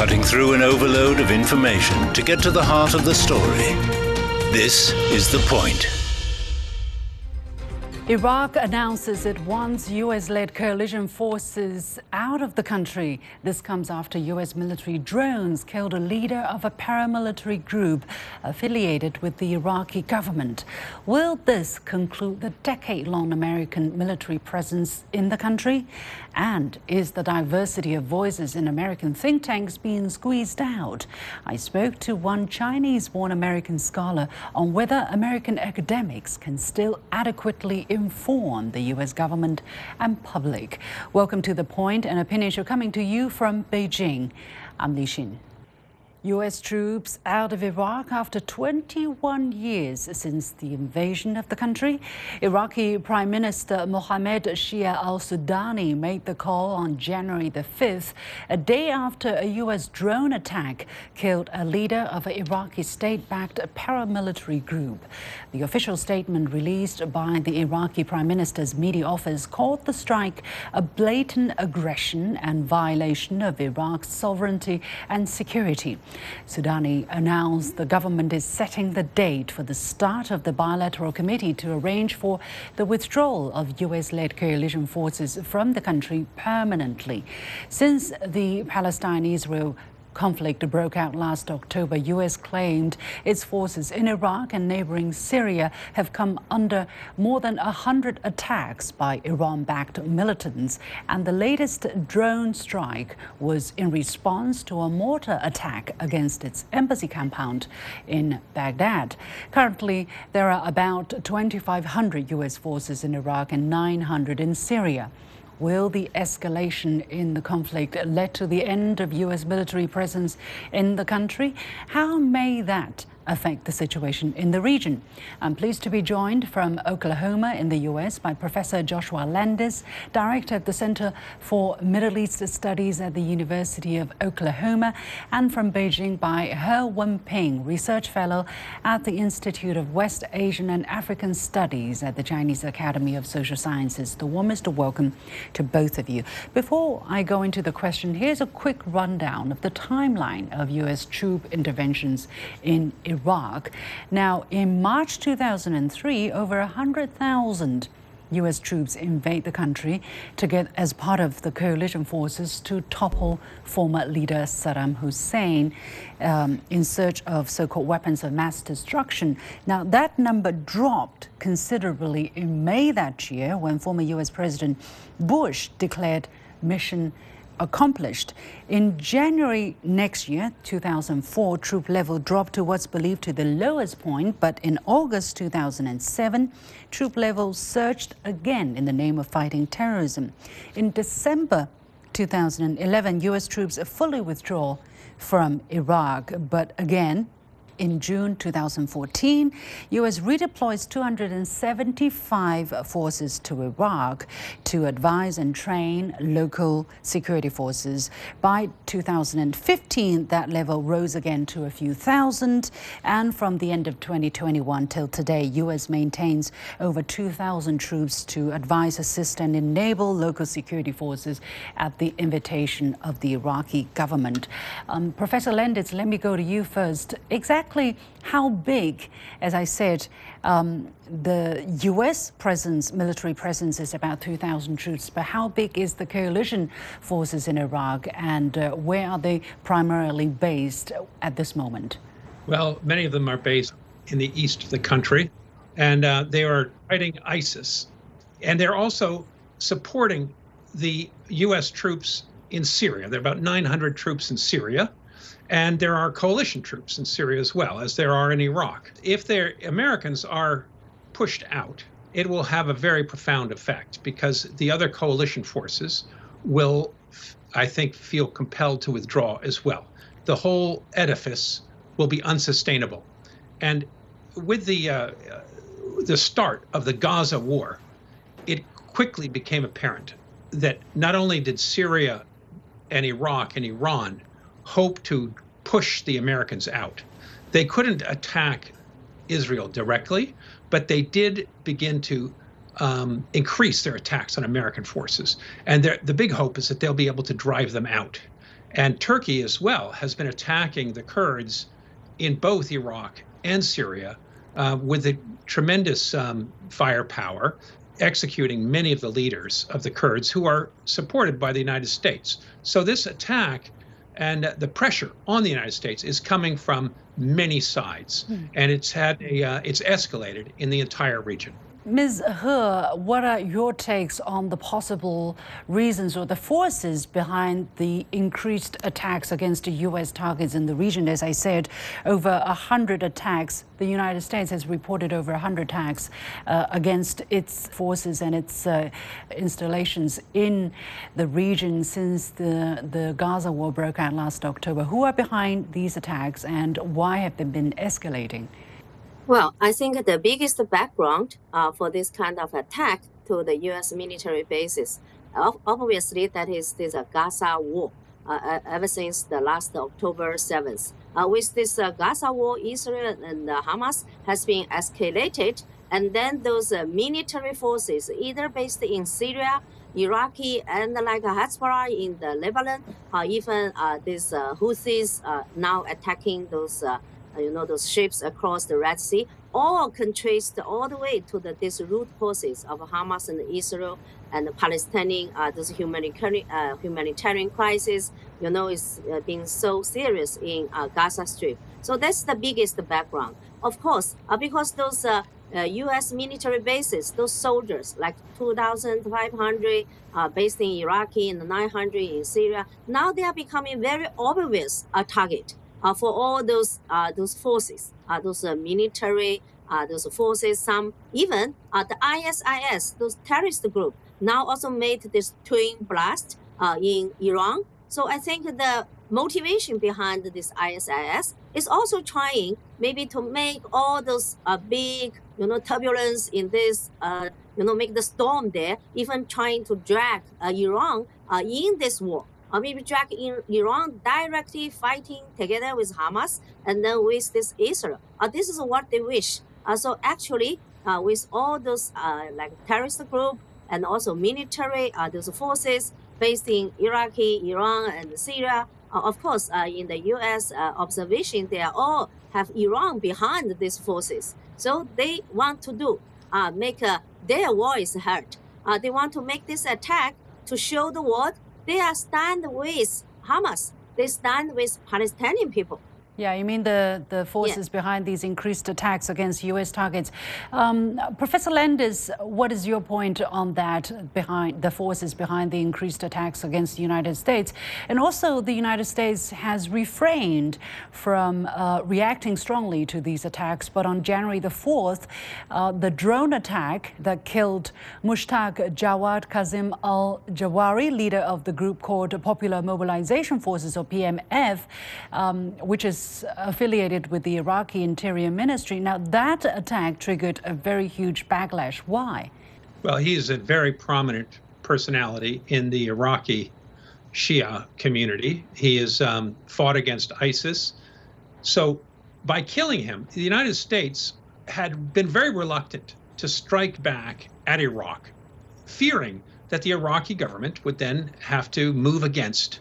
cutting through an overload of information to get to the heart of the story. This is The Point. Iraq announces it wants U.S. led coalition forces out of the country. This comes after U.S. military drones killed a leader of a paramilitary group affiliated with the Iraqi government. Will this conclude the decade long American military presence in the country? And is the diversity of voices in American think tanks being squeezed out? I spoke to one Chinese born American scholar on whether American academics can still adequately inform the U.S. government and public. Welcome to The Point, an opinion show coming to you from Beijing. I'm Liu Xin. U.S. troops out of Iraq after 21 years since the invasion of the country. Iraqi Prime Minister Mohammed Shia al Sudani made the call on January the 5th, a day after a U.S. drone attack killed a leader of an Iraqi state backed paramilitary group. The official statement released by the Iraqi Prime Minister's media office called the strike a blatant aggression and violation of Iraq's sovereignty and security. Sudani announced the government is setting the date for the start of the bilateral committee to arrange for the withdrawal of U.S. led coalition forces from the country permanently. Since the Palestine Israel conflict broke out last October, U.S. claimed its forces in Iraq and neighboring Syria have come under more than 100 attacks by Iran backed militants. And the latest drone strike was in response to a mortar attack against its embassy compound in Baghdad. Currently, there are about 2,500 U.S. forces in Iraq and 900 in Syria. Will the escalation in the conflict lead to the end of U.S. military presence in the country? How may that affect the situation in the region. I'm pleased to be joined from Oklahoma in the U.S. by Professor Joshua Landis, Director of the Center for Middle East Studies at the University of Oklahoma, and from Beijing by He Wenping, Research Fellow at the Institute of West Asian and African Studies at the Chinese Academy of Social Sciences. The warmest welcome to both of you. Before I go into the question, here's a quick rundown of the timeline of U.S. troop interventions in Iraq. Iraq. Now, in March 2003, over 100,000 U.S. troops invade the country to get as part of the coalition forces to topple former leader Saddam Hussein um, in search of so called weapons of mass destruction. Now, that number dropped considerably in May that year when former U.S. President Bush declared mission accomplished. In January next year, 2004, troop level dropped to what's believed to the lowest point, but in August 2007, troop level surged again in the name of fighting terrorism. In December 2011, U.S. troops fully withdraw from Iraq, but again, in June 2014, U.S. redeploys 275 forces to Iraq to advise and train local security forces. By 2015, that level rose again to a few thousand, and from the end of 2021 till today, U.S. maintains over 2,000 troops to advise, assist, and enable local security forces at the invitation of the Iraqi government. Um, Professor Landis, let me go to you first. Exactly exactly how big, as I said, um, the U.S. presence, military presence, is about 2,000 troops, but how big is the coalition forces in Iraq, and uh, where are they primarily based at this moment? Well, many of them are based in the east of the country, and uh, they are fighting ISIS, and they're also supporting the U.S. troops in Syria. There are about 900 troops in Syria and there are coalition troops in Syria as well, as there are in Iraq. If the Americans are pushed out, it will have a very profound effect because the other coalition forces will, I think, feel compelled to withdraw as well. The whole edifice will be unsustainable. And with the, uh, the start of the Gaza war, it quickly became apparent that not only did Syria and Iraq and Iran hope to push the Americans out. They couldn't attack Israel directly, but they did begin to um, increase their attacks on American forces. And the big hope is that they'll be able to drive them out. And Turkey as well has been attacking the Kurds in both Iraq and Syria uh, with a tremendous um, firepower, executing many of the leaders of the Kurds who are supported by the United States. So this attack and the pressure on the United States is coming from many sides, mm. and it's had a uh, it's escalated in the entire region. Ms. He, what are your takes on the possible reasons or the forces behind the increased attacks against the U.S. targets in the region? As I said, over 100 attacks. The United States has reported over 100 attacks uh, against its forces and its uh, installations in the region since the, the Gaza war broke out last October. Who are behind these attacks and why have they been escalating? Well, I think the biggest background uh, for this kind of attack to the U.S. military bases, obviously, that is this uh, Gaza war. Uh, ever since the last October 7th. Uh, with this uh, Gaza war, Israel and Hamas has been escalated, and then those military forces, either based in Syria, Iraqi, and like Hezbollah in the Lebanon, or even these Houthis now attacking those you know, those ships across the Red Sea, all can trace all the way to the these root causes of Hamas and Israel and the Palestinian uh, this humanitarian uh, humanitarian crisis. You know, is uh, being so serious in uh, Gaza Strip. So that's the biggest background. Of course, uh, because those uh, U.S. military bases, those soldiers, like 2,500 uh, based in Iraqi and 900 in Syria, now they are becoming very obvious a target uh, for all those uh, those forces, uh, those uh, military, uh, those forces, some even uh, the ISIS, those terrorist group, now also made this twin blast uh, in Iran. So I think the motivation behind this ISIS is also trying maybe to make all those big, you know, turbulence in this, uh, you know, make the storm there, even trying to drag Iran in this war maybe drag in Iran directly fighting together with Hamas and then with this Israel. Uh, this is what they wish. Uh, so actually, uh, with all those uh, like terrorist group and also military uh, those forces based in Iraqi, Iran, and Syria, uh, of course, in the U.S. Observation, they are all have Iran behind these forces. So they want to do make their voice heard. They want to make this attack to show the world they are stand with Hamas. They stand with Palestinian people. Yeah, you mean the, the forces yeah. behind these increased attacks against U.S. targets. Um, Professor Landis, what is your point on that behind the forces behind the increased attacks against the United States? And also, the United States has refrained from uh, reacting strongly to these attacks. But on January the 4th, uh, the drone attack that killed Mushtaq Jawad Kazim al Jawari, leader of the group called Popular Mobilization Forces, or PMF, um, which is affiliated with the Iraqi Interior Ministry. Now, that attack triggered a very huge backlash. Why? Well, he is a very prominent personality in the Iraqi Shia community. He has um, fought against ISIS. So, by killing him, the United States had been very reluctant to strike back at Iraq, fearing that the Iraqi government would then have to move against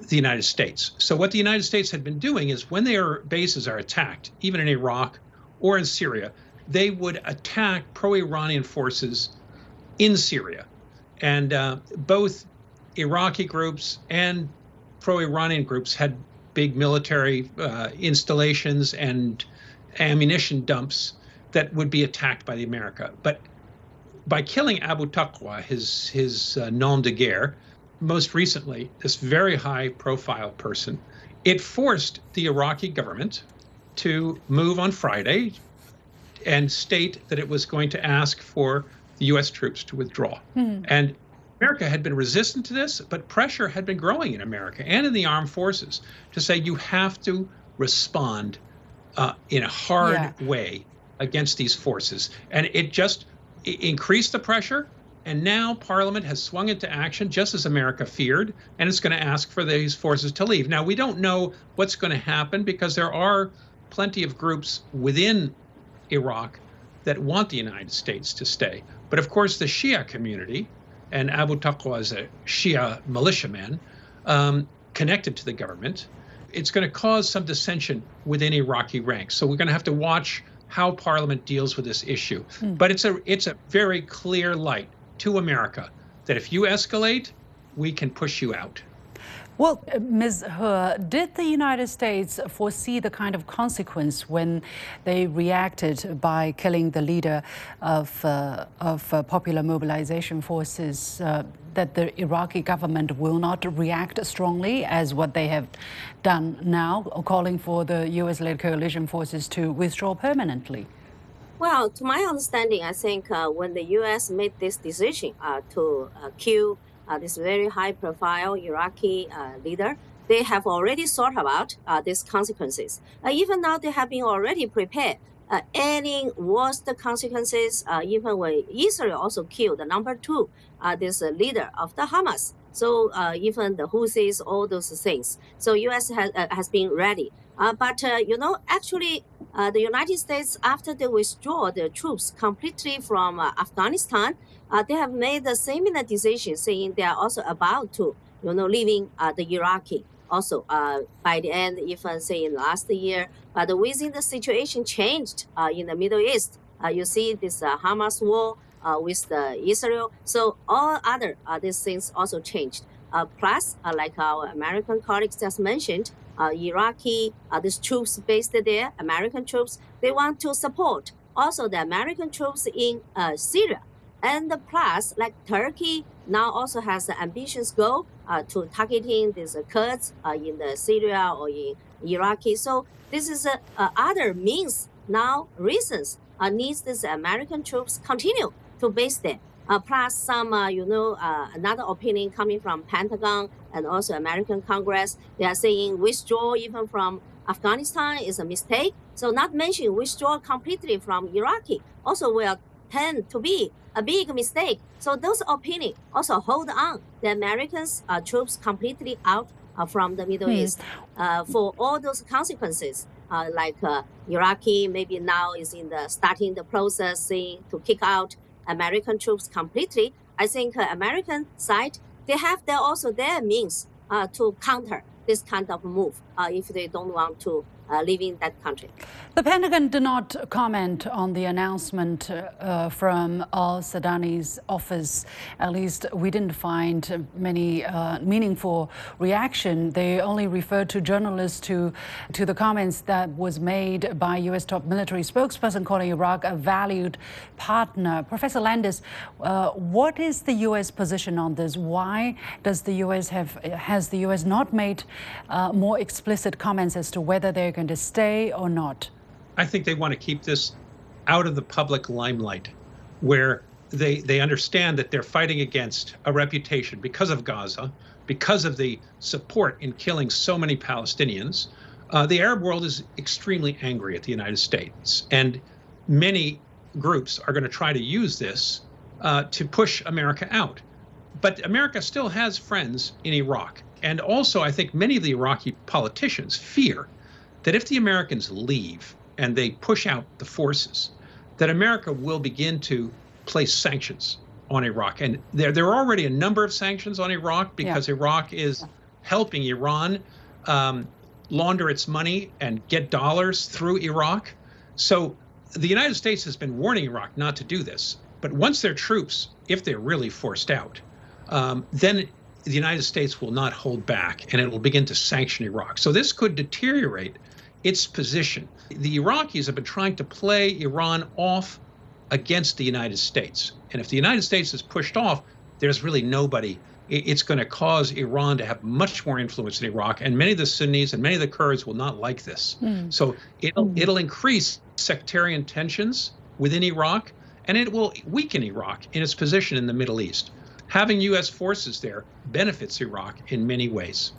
the United States. So what the United States had been doing is when their bases are attacked, even in Iraq or in Syria, they would attack pro-Iranian forces in Syria, and uh, both Iraqi groups and pro-Iranian groups had big military uh, installations and ammunition dumps that would be attacked by the America. But by killing Abu Taqwa, his his uh, nom de guerre, most recently, this very high profile person, it forced the Iraqi government to move on Friday and state that it was going to ask for the U.S. troops to withdraw. Mm-hmm. And America had been resistant to this, but pressure had been growing in America and in the armed forces to say you have to respond uh, in a hard yeah. way against these forces. And it just increased the pressure and now Parliament has swung into action, just as America feared, and it's going to ask for these forces to leave. Now, we don't know what's going to happen because there are plenty of groups within Iraq that want the United States to stay. But of course, the Shia community, and Abu Taqwa is a Shia militiaman, um, connected to the government. It's going to cause some dissension within Iraqi ranks. So we're going to have to watch how Parliament deals with this issue. Mm. But it's a it's a very clear light to America that if you escalate, we can push you out. Well, Ms. He, did the United States foresee the kind of consequence when they reacted by killing the leader of, uh, of uh, Popular Mobilization Forces, uh, that the Iraqi government will not react strongly as what they have done now, calling for the U.S. led coalition forces to withdraw permanently? Well, to my understanding, I think uh, when the U.S. made this decision uh, to uh, kill uh, this very high profile Iraqi uh, leader, they have already thought about uh, these consequences. Even now, they have been already prepared. Any worst consequences, even when Israel also killed the number two, this leader of the Hamas. So even the Houthis, all those things. So U.S. has has been ready. but you know, actually, the United States, after they withdraw the troops completely from Afghanistan, uh, they have made a similar decision, saying they are also about to, you know, leaving uh, the Iraqi also uh, by the end, even say in last year. But within the situation changed uh, in the Middle East, uh, you see this uh, Hamas war with the Israel. So all other these things also changed. plus, like our American colleagues just mentioned, Iraqi these troops based there, American troops, they want to support also the American troops in Syria and plus, like Turkey now also has the ambitious goal uh, to targeting these Kurds uh, in the Syria or in Iraqi. So this is uh, other means now reasons uh, needs these American troops continue to base there. Uh, plus some, uh, you know, uh, another opinion coming from Pentagon and also American Congress. They are saying withdraw even from Afghanistan is a mistake. So not mention withdraw completely from Iraqi also will tend to be a big mistake. So those opinions also hold on the Americans uh, troops completely out uh, from the Middle mm. East uh, for all those consequences. Uh, like uh, Iraqi maybe now is in the starting the processing to kick out American troops completely. I think uh, American side they have their also their means to counter this kind of move if they don't want to uh, leaving that country. The Pentagon did not comment on the announcement uh, from al Sudani's office. At least we didn't find many uh, meaningful reaction. They only referred to journalists to, to the comments that was made by U.S. top military spokesperson calling Iraq a valued partner. Professor Landis, uh, what is the U.S. position on this? Why does the U.S. have has the U.S. not made uh, more explicit comments as to whether they're going to stay or not? I think they want to keep this out of the public limelight where they they understand that they're fighting against a reputation because of Gaza, because of the support in killing so many Palestinians. Uh, the Arab world is extremely angry at the United States, and many groups are going to try to use this uh, to push America out. But America still has friends in Iraq, and also I think many of the Iraqi politicians fear that if the Americans leave and they push out the forces, that America will begin to place sanctions on Iraq. And there, there are already a number of sanctions on Iraq because yeah. Iraq is helping Iran um, launder its money and get dollars through Iraq. So the United States has been warning Iraq not to do this. But once their troops, if they're really forced out, um, then the United States will not hold back and it will begin to sanction Iraq. So this could deteriorate its position. The Iraqis have been trying to play Iran off against the United States. And if the United States is pushed off, there's really nobody. It's going to cause Iran to have much more influence in Iraq, and many of the Sunnis and many of the Kurds will not like this. Mm. So it'll mm. it'll increase sectarian tensions within Iraq, and it will weaken Iraq in its position in the Middle East having U.S. forces there benefits Iraq in many ways.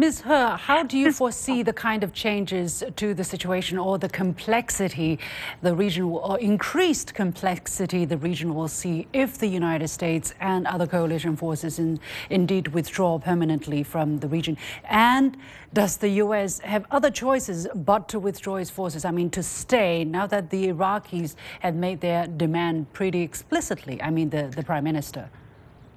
Ms. He, how do you foresee the kind of changes to the situation or the complexity the region or increased complexity the region will see if the United States and other coalition forces in, indeed withdraw permanently from the region? And does the U.S. have other choices but to withdraw its forces? I mean, to stay now that the Iraqis have made their demand pretty explicitly? I mean, the, the Prime Minister.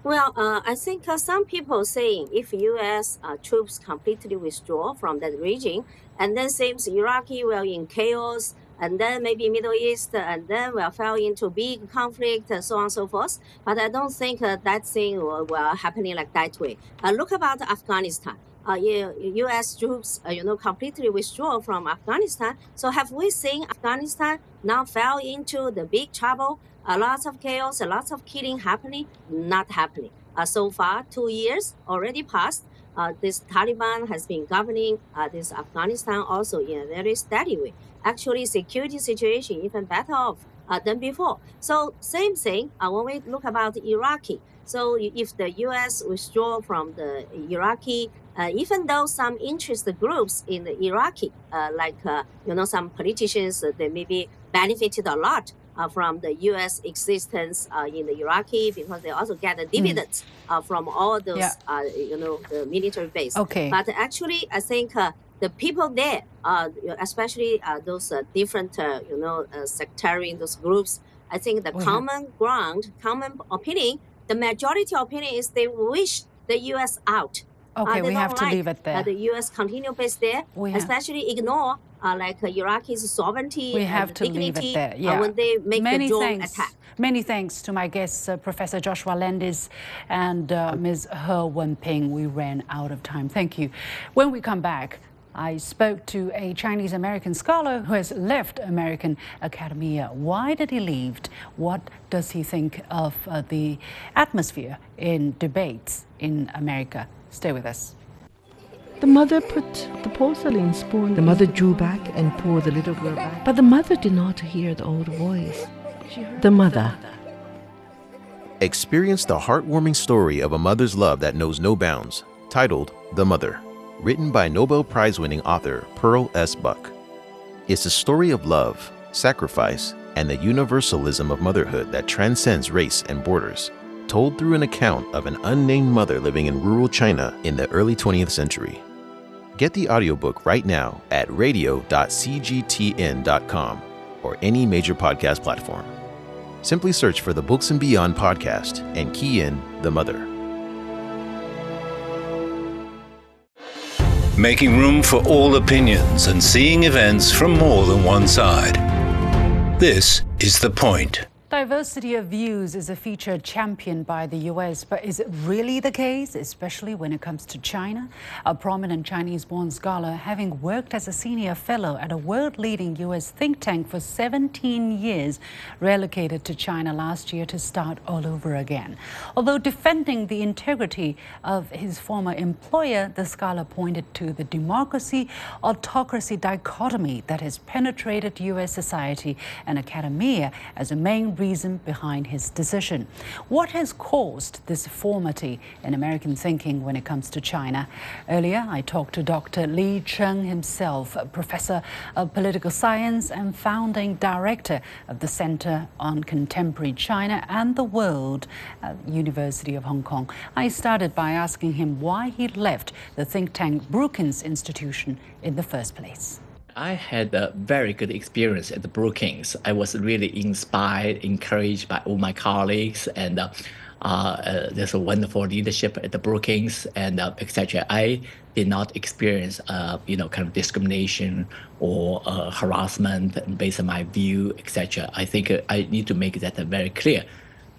Well, uh, I think uh, some people saying if U.S. Uh, troops completely withdraw from that region, and then seems Iraqi will in chaos, and then maybe Middle East, and then will fall into big conflict, and so on and so forth. But I don't think uh, that thing will, will happening like that way. Uh, look about Afghanistan. Uh, U.S. troops, uh, you know, completely withdraw from Afghanistan. So have we seen Afghanistan now fell into the big trouble? A lot of chaos, a lot of killing happening, not happening. Uh, so far, two years already passed. Uh, this Taliban has been governing uh, this Afghanistan also in a very steady way. Actually, security situation even better off than before. So same thing when we look about Iraqi. So if the U.S. withdraw from the Iraqi, uh, even though some interest groups in the Iraqi, uh, like you know some politicians, they maybe benefited a lot uh, from the U.S. existence uh, in the Iraqi because they also get the hmm. dividends mm. uh, from all those, yeah. Uh, you know, the military base. Okay. But actually, I think uh, the people there, uh, especially those different, you know, sectarian those groups, I think the common ground, common opinion, the majority opinion is they wish the U.S. out. Okay, we have like, to leave it there. the U.S. continue base there, we especially have... ignore uh, like uh, Iraqi's sovereignty we have and to dignity leave it there. Yeah. Uh, when they make Many the drone thanks. attack. Many thanks to my guests, uh, Professor Joshua Landis and uh, Ms. He Wenping. We ran out of time. Thank you. When we come back, I spoke to a Chinese American scholar who has left American academia. Why did he leave? What does he think of uh, the atmosphere in debates in America? Stay with us. The mother put the porcelain spoon. The mother drew back and pulled the little girl back. But the mother did not hear the old voice. The mother. Experience the heartwarming story of a mother's love that knows no bounds, titled The Mother, written by Nobel Prize winning author Pearl S. Buck. It's a story of love, sacrifice, and the universalism of motherhood that transcends race and borders, told through an account of an unnamed mother living in rural China in the early 20th century. Get the audiobook right now at radio.cgtn.com or any major podcast platform. Simply search for the Books and Beyond podcast and key in The Mother. Making room for all opinions and seeing events from more than one side. This is The Point. Diversity of views is a feature championed by the U.S., but is it really the case, especially when it comes to China? A prominent Chinese born scholar, having worked as a senior fellow at a world leading U.S. think tank for 17 years, relocated to China last year to start all over again. Although defending the integrity of his former employer, the scholar pointed to the democracy autocracy dichotomy that has penetrated U.S. society and academia as a main reason behind his decision. What has caused this deformity in American thinking when it comes to China? Earlier, I talked to Dr. Li Cheng himself, a professor of political science and founding director of the Center on Contemporary China and the World at University of Hong Kong. I started by asking him why he left the think tank Brookings Institution in the first place. I had a very good experience at the Brookings. I was really inspired, encouraged by all my colleagues, and uh, uh, there's a wonderful leadership at the Brookings, and uh, etc. I did not experience, uh, you know, kind of discrimination or uh, harassment based on my view, etc. I think I need to make that very clear.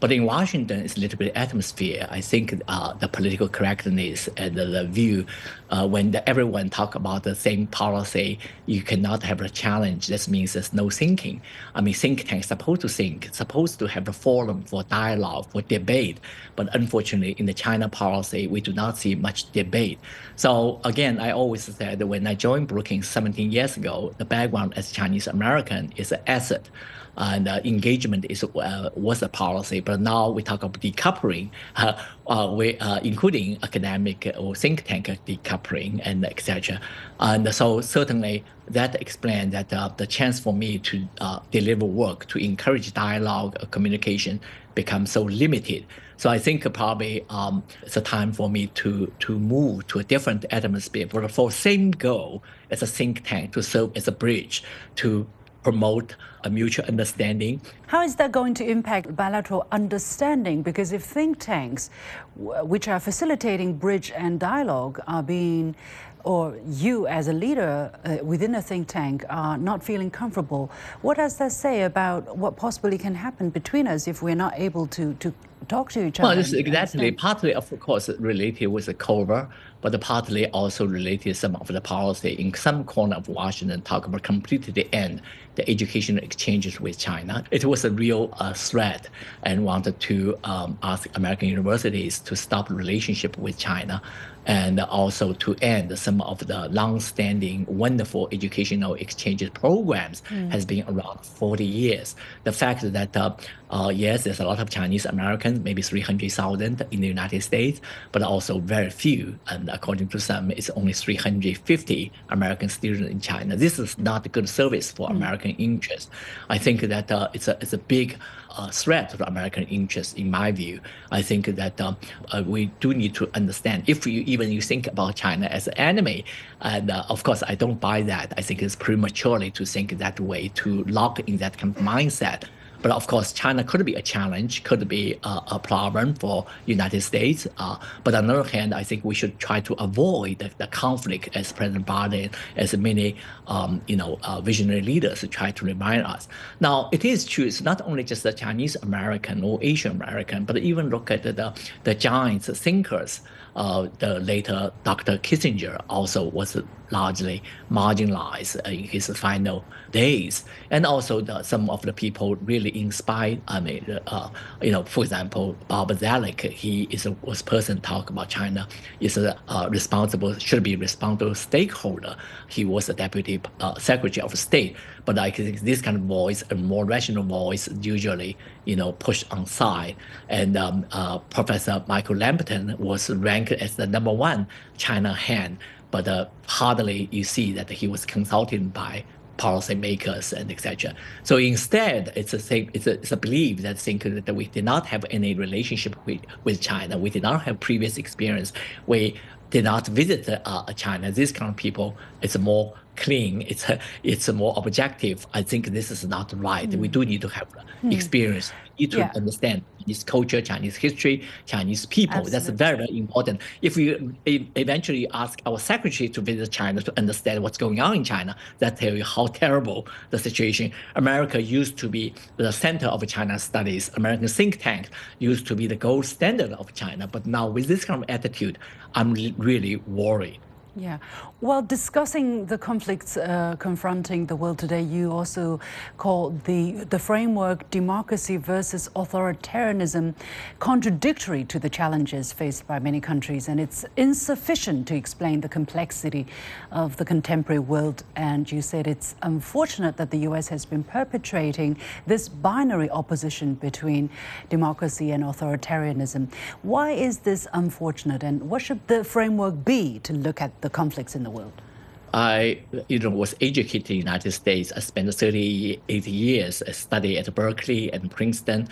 But in Washington, it's a little bit atmosphere. I think uh, the political correctness and the, the view, uh, when the, everyone talk about the same policy, you cannot have a challenge. This means there's no thinking. I mean, think tanks supposed to think, supposed to have a forum for dialogue, for debate. But unfortunately, in the China policy, we do not see much debate. So again, I always said that when I joined Brookings 17 years ago, the background as Chinese American is an asset and uh, engagement is uh, was a policy. But now we talk about decoupling, uh, we, including academic or think tank decoupling and etc. And so certainly that explains that the chance for me to deliver work to encourage dialogue, communication becomes so limited. So I think probably um, it's a time for me to to move to a different atmosphere, but for the same goal as a think tank to serve as a bridge to promote a mutual understanding. How is that going to impact bilateral understanding? Because if think tanks, which are facilitating bridge and dialogue, are being or you as a leader uh, within a think tank are not feeling comfortable, what does that say about what possibly can happen between us if we're not able to, to talk to each well, other? Well, this is exactly partly, of course, related with the cover, but partly also related some of the policy in some corner of Washington talk about completely end the educational exchanges with China. It was a real uh, threat and wanted to um, ask American universities to stop relationship with China and also to end some of the long-standing wonderful educational exchanges programs mm. has been around 40 years. The fact that uh, uh, yes, there's a lot of Chinese Americans, maybe 300,000 in the United States, but also very few. And according to some, it's only 350 American students in China. This is not a good service for mm. American interests. I think that uh, it's a it's a big uh, threat to American interests, in my view. I think that um, uh, we do need to understand if you even you think about China as an enemy, and uh, of course I don't buy that. I think it's prematurely to think that way to lock in that kind of mindset. But of course, China could be a challenge, could be a, a problem for United States. Uh, but on the other hand, I think we should try to avoid the, the conflict, as President Biden, as many um, you know uh, visionary leaders try to remind us. Now, it is true. It's not only just the Chinese American or Asian American, but even look at the the giants thinkers. Uh, the later Dr. Kissinger also was largely marginalized in his final days. And also the, some of the people really inspired, I mean, uh, you know, for example, Bob Zoellick, he is a was person talk about China, is a uh, responsible, should be responsible stakeholder. He was a deputy uh, secretary of state. But I think this kind of voice, a more rational voice, usually, you know, pushed on side. And um, uh, Professor Michael Lamberton was ranked as the number one China hand but uh, hardly you see that he was consulted by policymakers and etc. So instead, it's a same, it's a, it's a belief that think that we did not have any relationship with, with China. We did not have previous experience. We did not visit uh, China. These kind of people, it's more clean. It's a, it's a more objective. I think this is not right. Mm. We do need to have mm. experience. need to yeah. understand Chinese culture, Chinese history, Chinese people. Absolutely. That's very very important. If we eventually ask our secretary to visit China to understand what's going on in China, that tell you how terrible the situation. America used to be the center of China studies. American think tank used to be the gold standard of China, but now with this kind of attitude, I'm really worried. Yeah. While discussing the conflicts uh, confronting the world today, you also called the, the framework democracy versus authoritarianism contradictory to the challenges faced by many countries, and it's insufficient to explain the complexity of the contemporary world. And you said it's unfortunate that the US has been perpetrating this binary opposition between democracy and authoritarianism. Why is this unfortunate, and what should the framework be to look at the conflicts in the world? I you know, was educated in the United States. I spent 38 years studying at Berkeley and Princeton.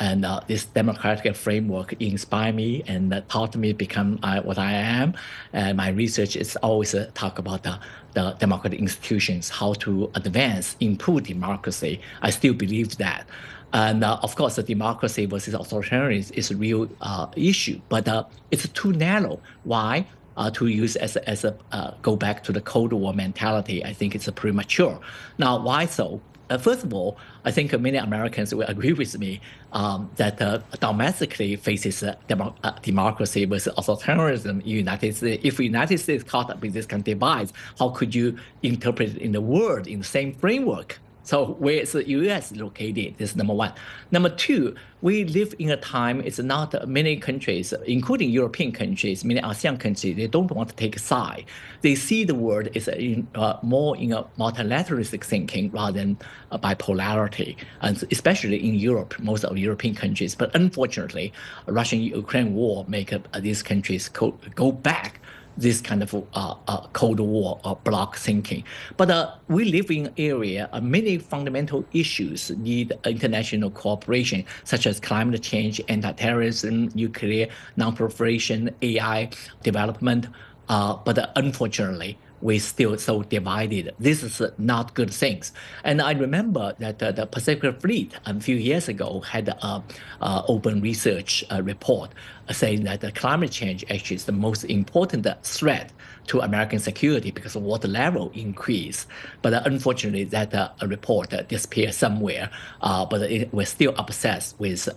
And uh, this democratic framework inspired me and uh, taught me to become uh, what I am. And my research is always uh, talk about the, the democratic institutions, how to advance, improve democracy. I still believe that. And uh, of course, the democracy versus authoritarianism is a real uh, issue, but uh, it's too narrow. Why? Uh, to use as a, as a uh, go back to the Cold War mentality, I think it's premature. Now, why so? Uh, first of all, I think many Americans will agree with me um, that uh, domestically faces uh, demo- democracy versus authoritarianism United States. If United States caught up with this kind of divide, how could you interpret it in the world in the same framework? So where is the U.S. located? This is number one. Number two, we live in a time. It's not many countries, including European countries, many ASEAN countries. They don't want to take a side. They see the world is in, uh, more in a multilateralistic thinking rather than a bipolarity, and especially in Europe, most of European countries. But unfortunately, Russian-Ukraine war make uh, these countries go, go back this kind of uh, uh, Cold War or block thinking. But uh, we live in an area, uh, many fundamental issues need international cooperation, such as climate change, anti-terrorism, nuclear non-proliferation, AI development. Uh, but unfortunately, we're still so divided. This is not good things. And I remember that uh, the Pacific Fleet a few years ago had a, a open research uh, report saying that climate change actually is the most important threat to American security because of water level increase. But uh, unfortunately, that uh, report uh, disappeared somewhere. But it, we're still obsessed with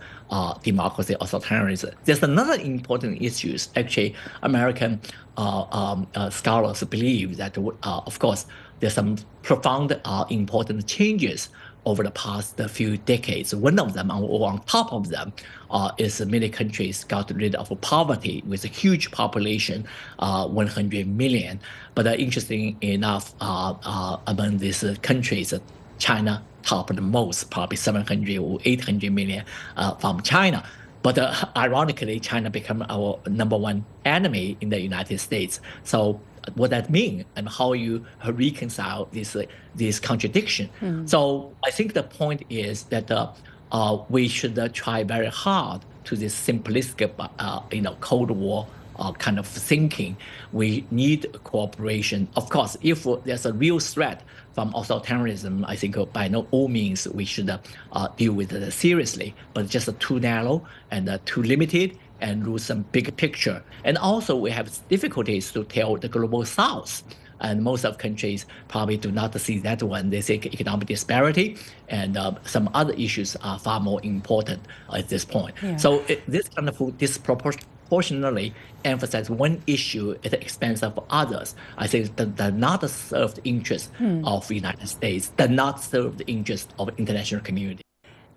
democracy authoritarianism. There's another important issue. Actually, American um, scholars believe that, of course, there's some profound, important changes over the past few decades. One of them, or on top of them, uh, is many countries got rid of poverty with a huge population, uh, 100 million. But uh, interesting enough, uh, uh, among these countries, China topped the most, probably 700 or 800 million uh, from China. But ironically, China became our number one enemy in the United States. So what that mean and how you reconcile this uh, this contradiction. Mm. So I think the point is that uh, uh, we should uh, try very hard to this simplistic, uh, you know, Cold War uh, kind of thinking. We need cooperation. Of course, if there's a real threat from authoritarianism, I think uh, by no all means we should uh, uh, deal with it seriously. But just too narrow and too limited and lose some big picture. And also we have difficulties to tell the global south. And most of countries probably do not see that one. They say economic disparity and uh, some other issues are far more important at this point. Yeah. So it, this kind of disproportionately emphasize one issue at the expense of others. I think that does not serve the interest hmm. of the United States, does not serve the interest of the international community.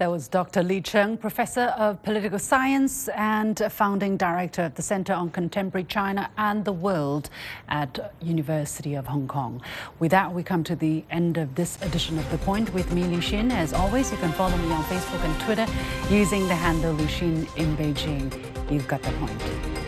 That was Dr. Li Cheng, Professor of Political Science and founding director of the Center on Contemporary China and the World at University of Hong Kong. With that, we come to the end of this edition of The Point with me, Liu Xin. As always, you can follow me on Facebook and Twitter using the handle Liu Xin in Beijing. You've got the point.